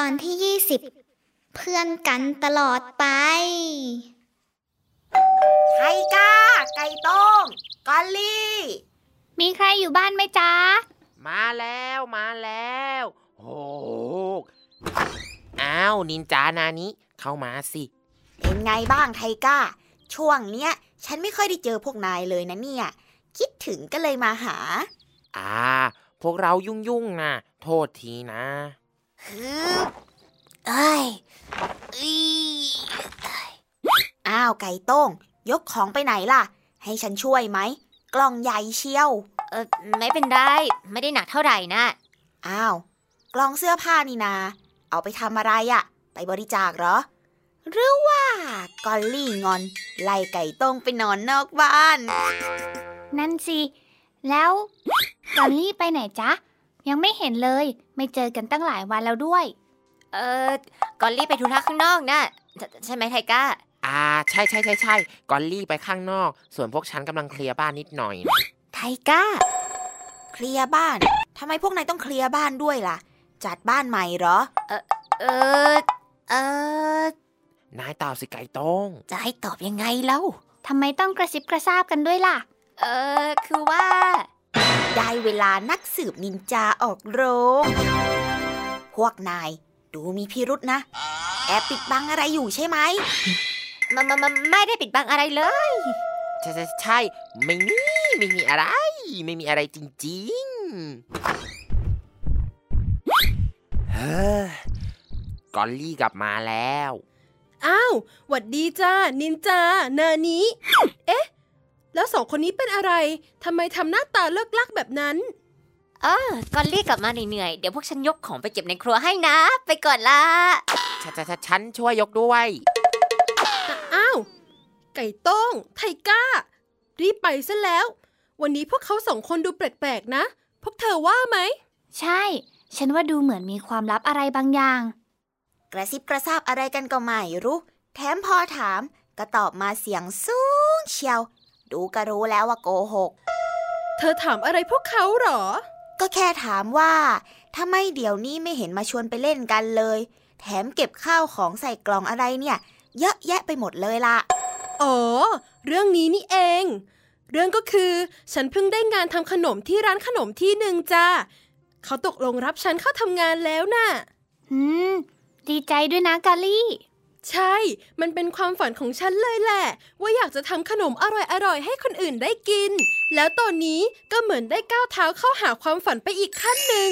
ตอนที่ 20 เพื่อนกันตลอดไปไทก้าไก่ต้มกอลลี่ มีใครอยู่บ้านไหมจ๊ะ มาแล้วมาแล้วโอ้อ้าวนินจานานี้เข้ามาสิ เป็นไงบ้างไทก้า ช่วงเนี้ย ฉันไม่ค่อยได้เจอพวกนายเลยนะเนี่ย คิดถึงก็เลยมาหา อ่า พวกเรายุ่งยุ่งๆนะโทษทีนะฮึบ เอ้ยอีอ้าวไก่โต้ง ยกของไปไหนล่ะ ให้ฉันช่วยไหม กล่องใหญ่เชียว เออไม่เป็นไร ไม่ได้หนักเท่าไหร่นะ อ้าว กล่องเสื้อผ้านี่นา เอาไปทำอะไรอะไปบริจาคเหรอ หรือว่ากอลลี่งอน ไล่ไก่ต้งไปนอนนอกบ้าน นั่นสิ แล้วกอลลี่ไปไหนจ๊ะ ยังไม่เห็นเลย ไม่เจอกันตั้งหลายวันแล้วด้วย เออกอลลี่ไปธุระข้างนอกนะใช่ใช่ไหมไทก้า อ่า ใช่ใช่ใช่ใช่กอลลี่ไปข้างนอก ส่วนพวกฉันกำลังเคลียร์บ้านนิดหน่อยนะไทก้า เคลียร์บ้านทำไมพวกนายต้องเคลียร์บ้านด้วยล่ะ จัดบ้านใหม่เหรอ เออเออนายตอบสิไก่โต้งจะให้ตอบยังไงเล่าทำไมต้องกระซิบกระซาบกันด้วยล่ะ เออ คือว่า ได้เวลานักสืบนินจาออกโรง พวกนายดูมีพิรุษนะ แอบปิดบังอะไรอยู่ใช่ไหมมันมันมันไม่ได้ปิดบังอะไรเลย ใช่ใช่ใช่ไม่มีไม่มีอะไร ไม่มีอะไรจริงๆเฮ้อกอลลี่กลับมาแล้ว อ้าวหวัดดีจ้า นินจา นานี้ เอ๊ะ แล้วสองคนนี้เป็นอะไร ทำไมทำหน้าตาเลิกลักแบบนั้น เออกอลลี่กลับมาเหนื่อยๆ เดี๋ยวพวกฉันยกของไปเก็บในครัวให้นะ ไปก่อนละฉันฉันฉันฉันช่วยยกด้วย อ้าว ไก่โต้ง ไทก้า รีบไปซะแล้ว วันนี้พวกเขาสองคนดูแปลกๆนะ พวกเธอว่าไหม ใช่ ฉันว่าดูเหมือนมีความลับอะไรบางอย่าง กระซิบกระซาบอะไรกันก็ไม่รู้ แถมพอถามก็ตอบมาเสียงสูงเชียว ดูก็รู้แล้วว่าโกหก เธอถามอะไรพวกเขาเหรอ ก็แค่ถามว่าทำไมเดี๋ยวนี้ไม่เห็นมาชวนไปเล่นกันเลย แถมเก็บข้าวของใส่กล่องอะไรเนี่ย เยอะแยะไปหมดเลยล่ะ อ๋อ เรื่องนี้นี่เอง เรื่องก็คือ ฉันเพิ่งได้งานทำขนมที่ร้านขนมที่หนึ่งจ้าเขาตกลงรับฉันเข้าทำงานแล้วน่ะ อืม ดีใจด้วยนะกอลลี่ ใช่ มันเป็นความฝันของฉันเลยแหละ ว่าอยากจะทำขนมอร่อยๆ ให้คนอื่นได้กิน แล้วตอนนี้ก็เหมือนได้ก้าวเท้าเข้าหาความฝันไปอีกขั้นหนึ่ง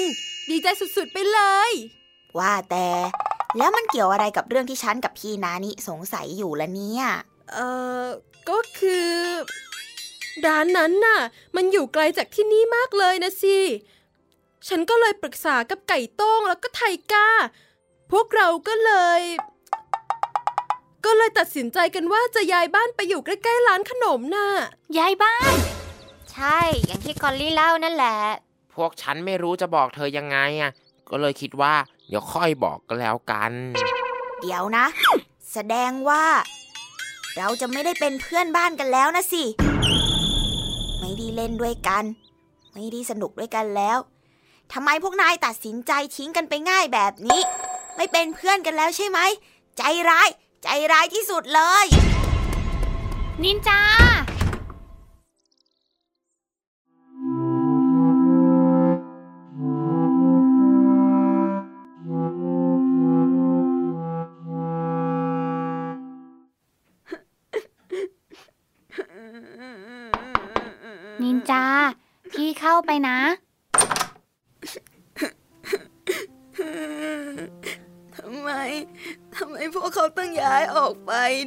ดีใจสุดๆไปเลย ว่าแต่ แล้วมันเกี่ยวอะไรกับเรื่องที่ฉันกับพี่นานิสงสัยอยู่ละเนี่ย เอ่อก็คือ ร้านนั้นน่ะ มันอยู่ไกลจากที่นี่มากเลยนะสิ ฉันก็เลยปรึกษากับไก่โต้งแล้วก็ไทก้า พวกเราก็เลยก็ เลยตัดสินใจกันว่าจะย้ายบ้านไปอยู่ใกล้ๆร้านขนมน่ะ ย้ายบ้าน ใช่ อย่างที่กอลลี่เล่านั่นแหละ พวกฉันไม่รู้จะบอกเธอยังไงอะ ก็เลยคิดว่า เดี๋ยวค่อยบอกก็แล้วกัน เดี๋ยวนะ แสดงว่า เราจะไม่ได้เป็นเพื่อนบ้านกันแล้วนะสิ ไม่ได้เล่นด้วยกัน ไม่ได้สนุกด้วยกันแล้วทำไมพวกนายตัดสินใจทิ้งกันไปง่ายแบบนี้ ไม่เป็นเพื่อนกันแล้วใช่ไหม ใจร้าย ใจร้ายที่สุดเลย นินจา นินจา พี่เข้าไปนะ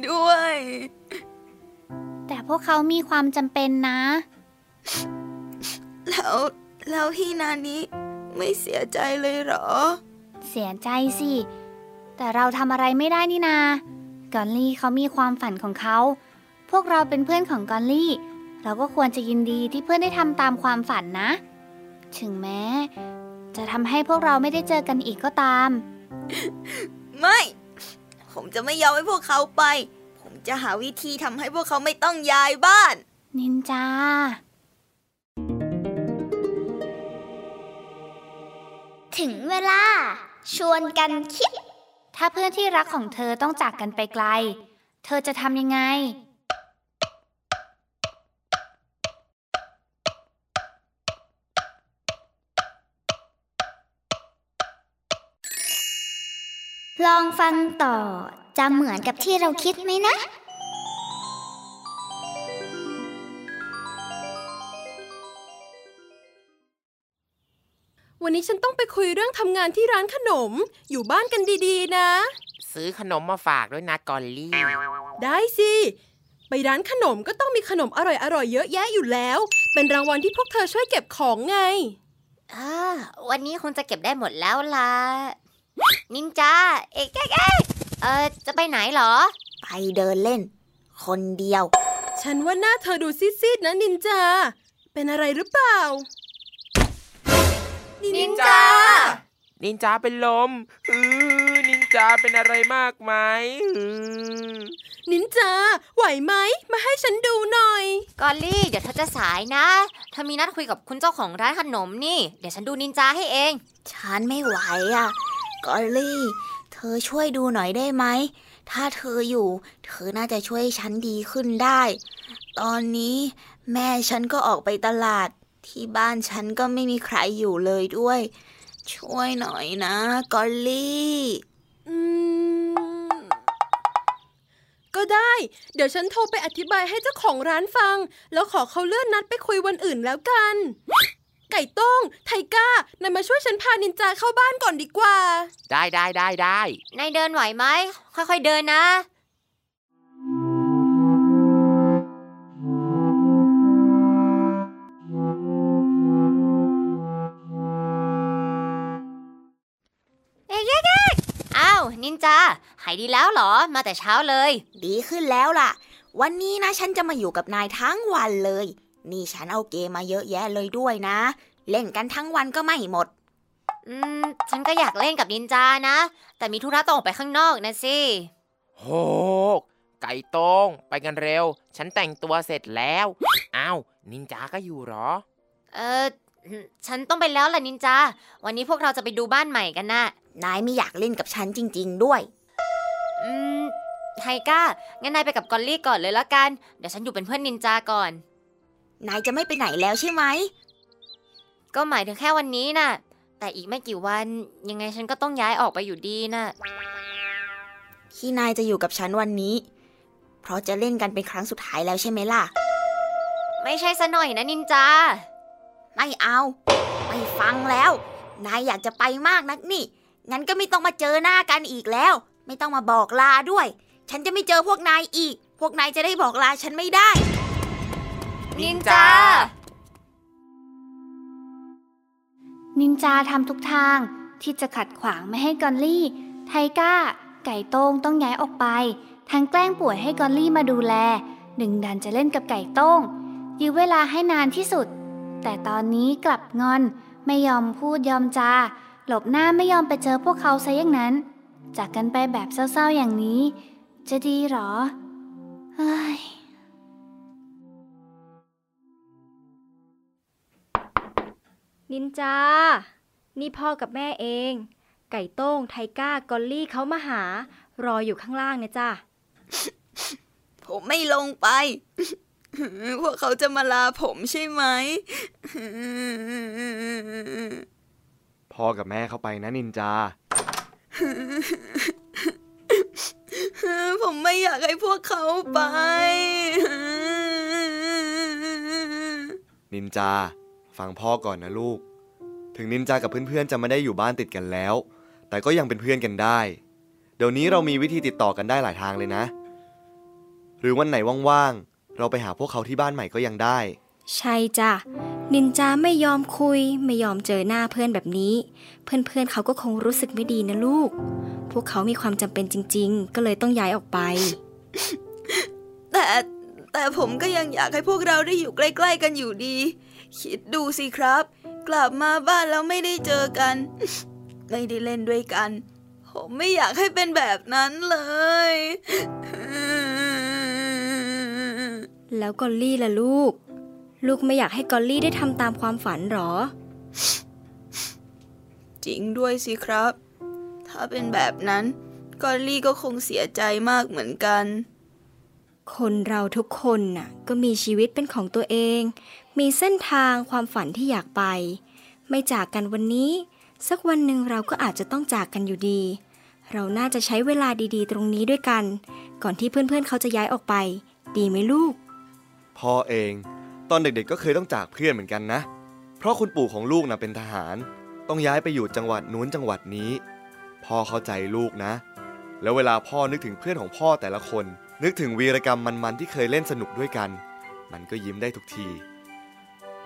ด้วย แต่พวกเขามีความจำเป็นนะ แล้วแล้วพี่นานี้ไม่เสียใจเลยเหรอ เสียใจสิ แต่เราทำอะไรไม่ได้นี่นากอนลี่เขามีความฝันของเขา พวกเราเป็นเพื่อนของกอนลี่ เราก็ควรจะยินดีที่เพื่อนได้ทำตามความฝันนะ ถึงแม้ จะทำให้พวกเราไม่ได้เจอกันอีกก็ตาม ไม่ ผมจะไม่ยอมให้พวกเขาไป ผมจะหาวิธีทำให้พวกเขาไม่ต้องย้ายบ้าน นินจา ถึงเวลา ชวนกันคิด ถ้าเพื่อนที่รักของเธอต้องจากกันไปไกล เธอจะทำยังไง ลองฟังต่อ จะเหมือนกับที่เราคิดไหมนะ วันนี้ฉันต้องไปคุยเรื่องทำงานที่ร้านขนม อยู่บ้านกันดีๆ นะ ซื้อขนมมาฝากด้วยนะกอลลี่ ได้สิ ไปร้านขนมก็ต้องมีขนมอร่อยๆ เยอะแยะอยู่แล้ว เป็นรางวัลที่พวกเธอช่วยเก็บของไง อ่าวันนี้คงจะเก็บได้หมดแล้วล่ะ นินจา เอ๊ะแก๊กเอ๊ะเออจะไปไหนเหรอ ไปเดินเล่น คนเดียว ฉันว่าหน้าเธอดูซีดๆนะนินจา เป็นอะไรหรือเปล่า นินจา นินจาเป็นลมอือนินจาเป็นอะไรมากไหมอือนินจา ไหวไหม มาให้ฉันดูหน่อย กอลลี่ เดี๋ยวเธอจะสายนะ เธอมีนัดคุยกับคุณเจ้าของร้านขนมนี่ เดี๋ยวฉันดูนินจาให้เอง ฉันไม่ไหวอะ กอลลี่ เธอช่วยดูหน่อยได้ไหม ถ้าเธออยู่ เธอน่าจะช่วยฉันดีขึ้นได้ ตอนนี้แม่ฉันก็ออกไปตลาด ที่บ้านฉันก็ไม่มีใครอยู่เลยด้วย ช่วยหน่อยนะกอลลี่อืมก็ได้ เดี๋ยวฉันโทรไปอธิบายให้เจ้าของร้านฟัง แล้วขอเขาเลื่อนนัดไปคุยวันอื่นแล้วกัน ไก่ต้ง ไทก้านายมาช่วยฉันพานินจาเข้าบ้านก่อนดีกว่า ได้ได้ได้ได้นายเดินไหวไหม ค่อยๆเดินนะ เอ๊ะเอ๊ะเอ๊ะอ้าว นินจา หายดีแล้วเหรอ มาแต่เช้าเลย ดีขึ้นแล้วล่ะ วันนี้นะฉันจะมาอยู่กับนายทั้งวันเลย นี่ฉันเอาเกมมาเยอะแยะเลยด้วยนะ เล่นกันทั้งวันก็ไม่หมด อืม ฉันก็อยากเล่นกับนินจานะ แต่มีธุระต้องออกไปข้างนอกนะสิโหไก่โต้งไปกันเร็ว ฉันแต่งตัวเสร็จแล้ว อ้าว นินจาก็อยู่เหรอ เออฉันต้องไปแล้วล่ะนินจา วันนี้พวกเราจะไปดูบ้านใหม่กันนะนายไม่อยากเล่นกับฉันจริง ๆ ด้วย อืมไทก้า งั้นนายไปกับกอลลี่ก่อนเลยละกัน เดี๋ยวฉันอยู่เป็นเพื่อนนินจาก่อน นายจะไม่ไปไหนแล้วใช่ไหม ก็หมายถึงแค่วันนี้น่ะ แต่อีกไม่กี่วันยังไงฉันก็ต้องย้ายออกไปอยู่ดีน่ะ ที่นายจะอยู่กับฉันวันนี้ เพราะจะเล่นกันเป็นครั้งสุดท้ายแล้วใช่ไหมล่ะ ไม่ใช่ซะหน่อยนะนินจา ไม่เอา ไม่ฟังแล้ว นายอยากจะไปมากนักนี่ งั้นก็ไม่ต้องมาเจอหน้ากันอีกแล้ว ไม่ต้องมาบอกลาด้วย ฉันจะไม่เจอพวกนายอีก พวกนายจะได้บอกลาฉันไม่ได้ นินจา นินจาทำทุกทางที่จะขัดขวางไม่ให้กอนลี่ ไทก้า ไก่โต้งต้องย้ายออกไป ทั้งแกล้งป่วยให้กอนลี่มาดูแลดึงดันจะเล่นกับไก่โต้งยื้อเวลาให้นานที่สุด แต่ตอนนี้กลับงอนไม่ยอมพูดยอมจา หลบหน้าไม่ยอมไปเจอพวกเขาซะอย่างนั้น จากกันไปแบบเศร้าๆอย่างนี้ จะดีหรอเฮ้ย นินจา นี่พ่อกับแม่เอง ไก่โต้งไทก้ากอลลี่เขามาหา รออยู่ข้างล่างนะจ้ะผมไม่ลงไป พวกเขาจะมาลาผมใช่ไหม พ่อกับแม่เข้าไปนะนินจา ผมไม่อยากให้พวกเขาไป นินจา ฟังพ่อก่อนนะลูก ถึงนินจากับเพื่อนๆจะไม่ได้อยู่บ้านติดกันแล้ว แต่ก็ยังเป็นเพื่อนกันได้ เดี๋ยวนี้เรามีวิธีติดต่อกันได้หลายทางเลยนะ หรือวันไหนว่างๆ เราไปหาพวกเขาที่บ้านใหม่ก็ยังได้ ใช่จ้ะ นินจาไม่ยอมคุย ไม่ยอมเจอหน้าเพื่อนแบบนี้ เพื่อนๆเขาก็คงรู้สึกไม่ดีนะลูก พวกเขามีความจำเป็นจริง ๆ ก็เลยต้องย้ายออกไป แต่แต่ผมก็ยังอยากให้พวกเราได้อยู่ใกล้ ๆ กันอยู่ดี คิดดูสิครับ กลับมาบ้านแล้วไม่ได้เจอกัน ไม่ได้เล่นด้วยกัน ผมไม่อยากให้เป็นแบบนั้นเลย แล้วกอลลี่ล่ะลูก ลูกไม่อยากให้กอลลี่ได้ทำตามความฝันหรอ จริงด้วยสิครับ ถ้าเป็นแบบนั้นกอลลี่ก็คงเสียใจมากเหมือนกันคนเราทุกคนน่ะก็มีชีวิตเป็นของตัวเอง มีเส้นทางความฝันที่อยากไป ไม่จากกันวันนี้ สักวันหนึ่งเราก็อาจจะต้องจากกันอยู่ดี เราน่าจะใช้เวลาดีๆ ตรงนี้ด้วยกัน ก่อนที่เพื่อนๆเขาจะย้ายออกไป ดีไหมลูก พ่อเอง ตอนเด็กๆ ก็เคยต้องจากเพื่อนเหมือนกันนะ เพราะคุณปู่ของลูกนะเป็นทหาร ต้องย้ายไปอยู่จังหวัดนู้นจังหวัดนี้ พ่อเข้าใจลูกนะ แล้วเวลาพ่อนึกถึงเพื่อนของพ่อแต่ละคน นึกถึงวีรกรรมมันๆที่เคยเล่นสนุกด้วยกัน มันก็ยิ้มได้ทุกที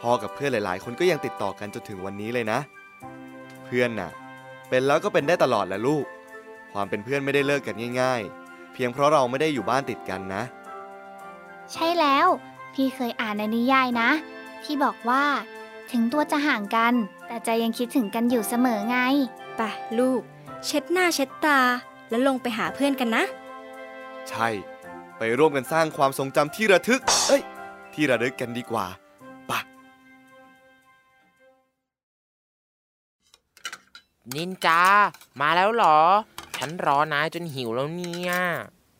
พ่อกับเพื่อนหลาย ๆ คนก็ยังติดต่อกันจนถึงวันนี้เลยนะ เพื่อนน่ะ เป็นแล้วก็เป็นได้ตลอดแหละลูก ความเป็นเพื่อนไม่ได้เลิกกันง่าย ๆ เพียงเพราะเราไม่ได้อยู่บ้านติดกันนะ ใช่แล้ว พี่เคยอ่านในนิยายนะ ที่บอกว่า ถึงตัวจะห่างกัน แต่ใจยังคิดถึงกันอยู่เสมอไงไปลูก เช็ดหน้าเช็ดตา แล้วลงไปหาเพื่อนกันนะ ใช่ ไปร่วมกันสร้างความทรงจำที่ระทึก เอ้ย ที่ระลึกกันดีกว่า นินจา มาแล้วเหรอ ฉันรอนายจนหิวแล้วเนี่ย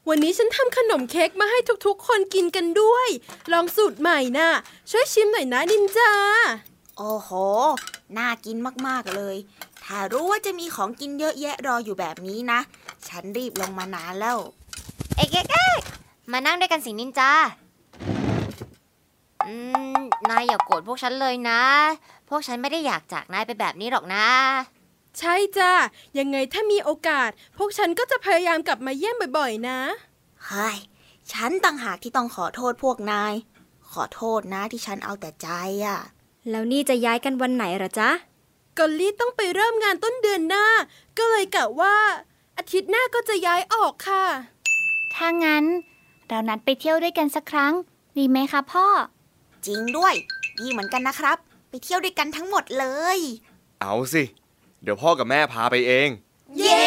วันนี้ฉันทำขนมเค้กมาให้ทุกๆ คนกินกันด้วย ลองสูตรใหม่นะช่วยชิมหน่อยนะนินจา โอ้โห น่ากินมากๆเลย ถ้ารู้ว่าจะมีของกินเยอะแยะรออยู่แบบนี้นะ ฉันรีบลงมานานแล้ว เอ๊ะเอ๊ะเอ๊ะมานั่งด้วยกันสินินจา อืม นายอย่ากโกรธพวกฉันเลยนะ พวกฉันไม่ได้อยากจากนายไปแบบนี้หรอกนะ ใช่จ้ายังไงถ้ามีโอกาส พวกฉันก็จะพยายามกลับมาเยี่ยมบ่อยๆ นะ เฮ้ย ฉันต่างหากที่ต้องขอโทษพวกนาย ขอโทษนะที่ฉันเอาแต่ใจอะ แล้วนี่จะย้ายกันวันไหนเหรอจ๊ะ กอลลี่ต้องไปเริ่มงานต้นเดือนหน้า ก็เลยกะว่า อาทิตย์หน้าก็จะย้ายออกค่ะ ถ้างั้น เรานัดไปเที่ยวด้วยกันสักครั้ง ดีไหมคะพ่อ จริงด้วย ดีเหมือนกันนะครับ ไปเที่ยวด้วยกันทั้งหมดเลย เอาสิ เดี๋ยวพ่อกับแม่พาไปเอง เย้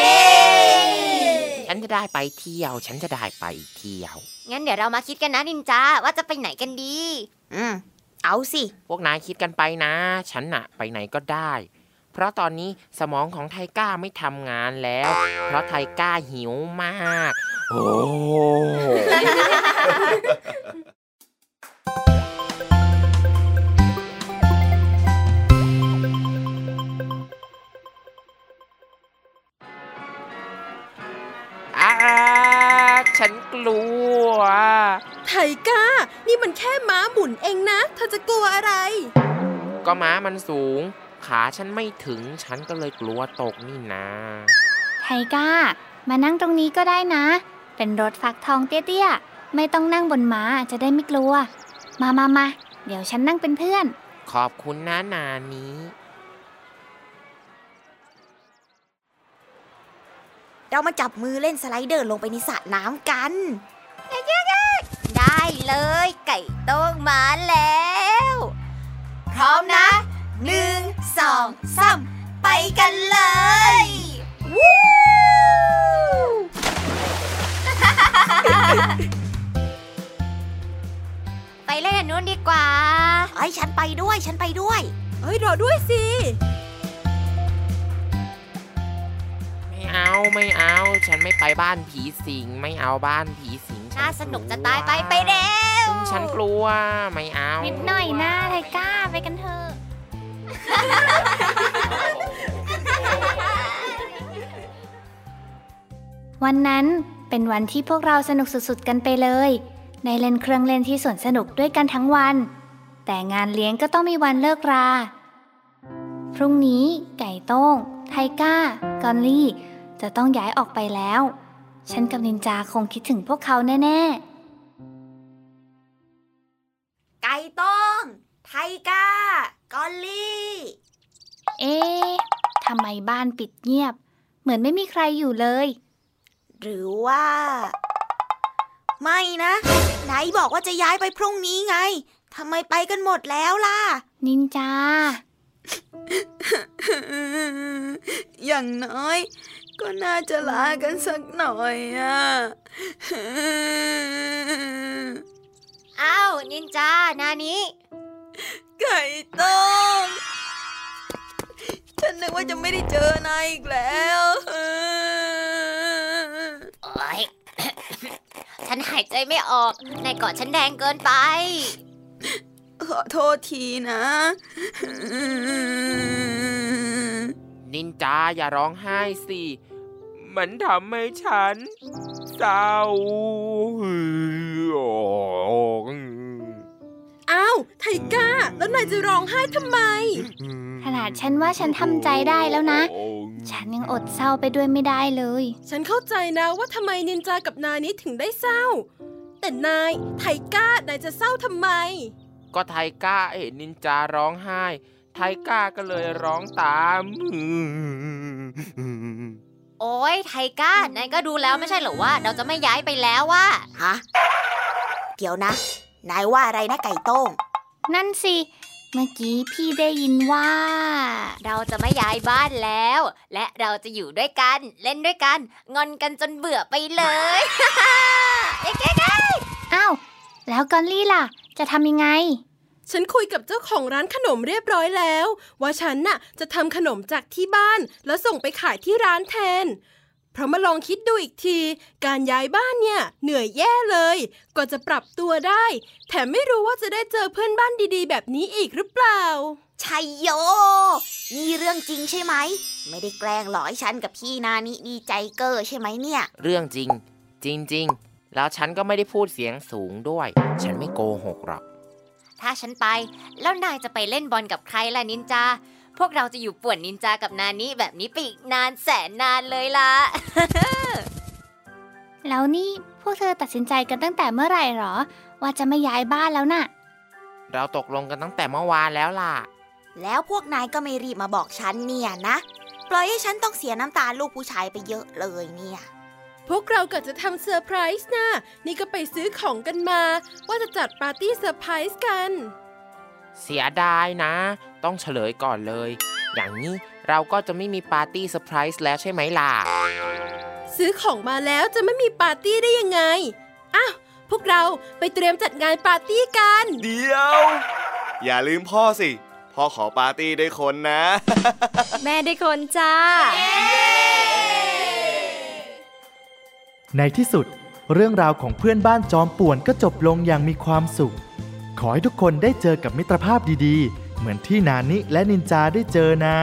ฉันจะได้ไปเที่ยว ฉันจะได้ไปเที่ยว งั้นเดี๋ยวเรามาคิดกันนะนินจาว่าจะไปไหนกันดี อืม เอาสิ พวกนายคิดกันไปนะ ฉันน่ะ ไปไหนก็ได้ เพราะตอนนี้สมองของไทก้าไม่ทำงานแล้ว เพราะไทก้าหิวมาก โอ้ ฉันกลัว ไทก้า นี่มันแค่ม้าหมุนเองนะ เธอจะกลัวอะไร ก็ม้ามันสูง ขาฉันไม่ถึง ฉันก็เลยกลัวตกนี่นะ ไทก้า มานั่งตรงนี้ก็ได้นะ เป็นรถฟักทองเตี้ยๆ ไม่ต้องนั่งบนม้าจะได้ไม่กลัว มามามา เดี๋ยวฉันนั่งเป็นเพื่อน ขอบคุณนะนานี้ เรามาจับมือเล่นสไลเดอร์ลงไปในสระน้ำกัน ได้เลยไก่โต้งมาแล้ว พร้อมนะหนึ่งสองสามไปกันเลยวู้ไปเล่นอันนู้นดีกว่าไอ้ยฉันไปด้วยฉันไปด้วยเอ้ยรอด้วยสิ เอาไม่เอา ฉันไม่ไปบ้านผีสิง ไม่เอาบ้านผีสิงฉัน่าสนุกจะตายไปไปเร็วฉันกลัวไม่เอานิดหน่อยนะไทก้าไปกันเถอะวันนั้นเป็นวันที่พวกเราสนุกสุดๆกันไปเลยได้เล่นเครื่องเล่นที่สวนสนุกด้วยกันทั้งวัน แต่งานเลี้ยงก็ต้องมีวันเลิกรา พรุ่งนี้ไก่โต้ง ไทก้า กอนลี่ จะต้องย้ายออกไปแล้ว ฉันกับนินจาคงคิดถึงพวกเขาแน่ไก่ต้งไทก้ากอลลี่ เอ๊ะทำไมบ้านปิดเงียบ เหมือนไม่มีใครอยู่เลย หรือว่า ไม่นะ ไหนบอกว่าจะย้ายไปพรุ่งนี้ไงทำไมไปกันหมดแล้วล่ะ นินจา อย่างน้อย ก็น่าจะลากันสักหน่อยอะอ้าวนินจา นานิไก่ต้ม ฉันนึกว่าจะไม่ได้เจอนายอีกแล้วโอ๊ยฉันหายใจไม่ออกนายกอดฉันแดงเกินไป ขอโทษทีนะ นินจาอย่าร้องไห้สิ มันทำให้ฉันเศร้าอ้าว ไทก้า แล้วนายจะร้องไห้ทำไม ขนาดฉันว่าฉันทำใจได้แล้วนะ ฉันยังอดเศร้าไปด้วยไม่ได้เลย ฉันเข้าใจนะว่าทำไมนินจากับนานี้ถึงได้เศร้า แต่นายไทก้านายจะเศร้าทำไม ก็ไทก้าเห็นนินจาร้องไห้ ไทก้าก็เลยร้องตาม โอ๊ยไทก้านายก็ดูแล้วไม่ใช่เหรอว่า เราจะไม่ย้ายไปแล้วว่าฮะเดี๋ยวนะ นายว่าอะไรนะไก่โต้ง นั่นสิ เมื่อกี้พี่ได้ยินว่า เราจะไม่ย้ายบ้านแล้ว และเราจะอยู่ด้วยกันเล่นด้วยกัน งอนกันจนเบื่อไปเลยเอ๊ะเอ๊ะเอ๊ะอ้าวแล้วกอลลี่ล่ะ จะทำยังไง ฉันคุยกับเจ้าของร้านขนมเรียบร้อยแล้ว ว่าฉันน่ะจะทำขนมจากที่บ้าน แล้วส่งไปขายที่ร้านแทน เพราะมาลองคิดดูอีกที การย้ายบ้านเนี่ย เหนื่อยแย่เลย กว่าจะปรับตัวได้ แถมไม่รู้ว่าจะได้เจอเพื่อนบ้านดีๆ แบบนี้อีกหรือเปล่าชัยโย นี่เรื่องจริงใช่ไหม ไม่ได้แกล้งหลอยฉันกับพี่นานี่ดีใจเกอร์ใช่ไหมเนี่ย เรื่องจริง จริง ๆ แล้วฉันก็ไม่ได้พูดเสียงสูงด้วย ฉันไม่โกหกหรอก ถ้าฉันไป แล้วนายจะไปเล่นบอลกับใครล่ะนินจา พวกเราจะอยู่ป่วนนินจากับนานี้แบบนี้ไปอีกนานแสนนานเลยล่ะ แล้วนี่พวกเธอตัดสินใจกันตั้งแต่เมื่อไหร่หรอ ว่าจะไม่ย้ายบ้านแล้วน่ะ เราตกลงกันตั้งแต่เมื่อวานแล้วล่ะ แล้วพวกนายก็ไม่รีบมาบอกฉันเนี่ยนะ ปล่อยให้ฉันต้องเสียน้ำตาลูกผู้ชายไปเยอะเลยเนี่ย พวกเราก็จะทำเซอร์ไพรส์นะนี่ก็ไปซื้อของกันมา ว่าจะจัดปาร์ตี้เซอร์ไพรส์กัน เสียดายนะ ต้องเฉลยก่อนเลย อย่างนี้เราก็จะไม่มีปาร์ตี้เซอร์ไพรส์แล้วใช่ไหมล่ะ ซื้อของมาแล้วจะไม่มีปาร์ตี้ได้ยังไง อ้าว พวกเราไปเตรียมจัดงานปาร์ตี้กัน เดี๋ยว อย่าลืมพ่อสิ พ่อขอปาร์ตี้ด้วยคนนะ แม่ได้คนจ้า ในที่สุด เรื่องราวของเพื่อนบ้านจอมป่วนก็จบลงอย่างมีความสุข ขอให้ทุกคนได้เจอกับมิตรภาพดีๆ เหมือนที่นานิและนินจาได้เจอนะ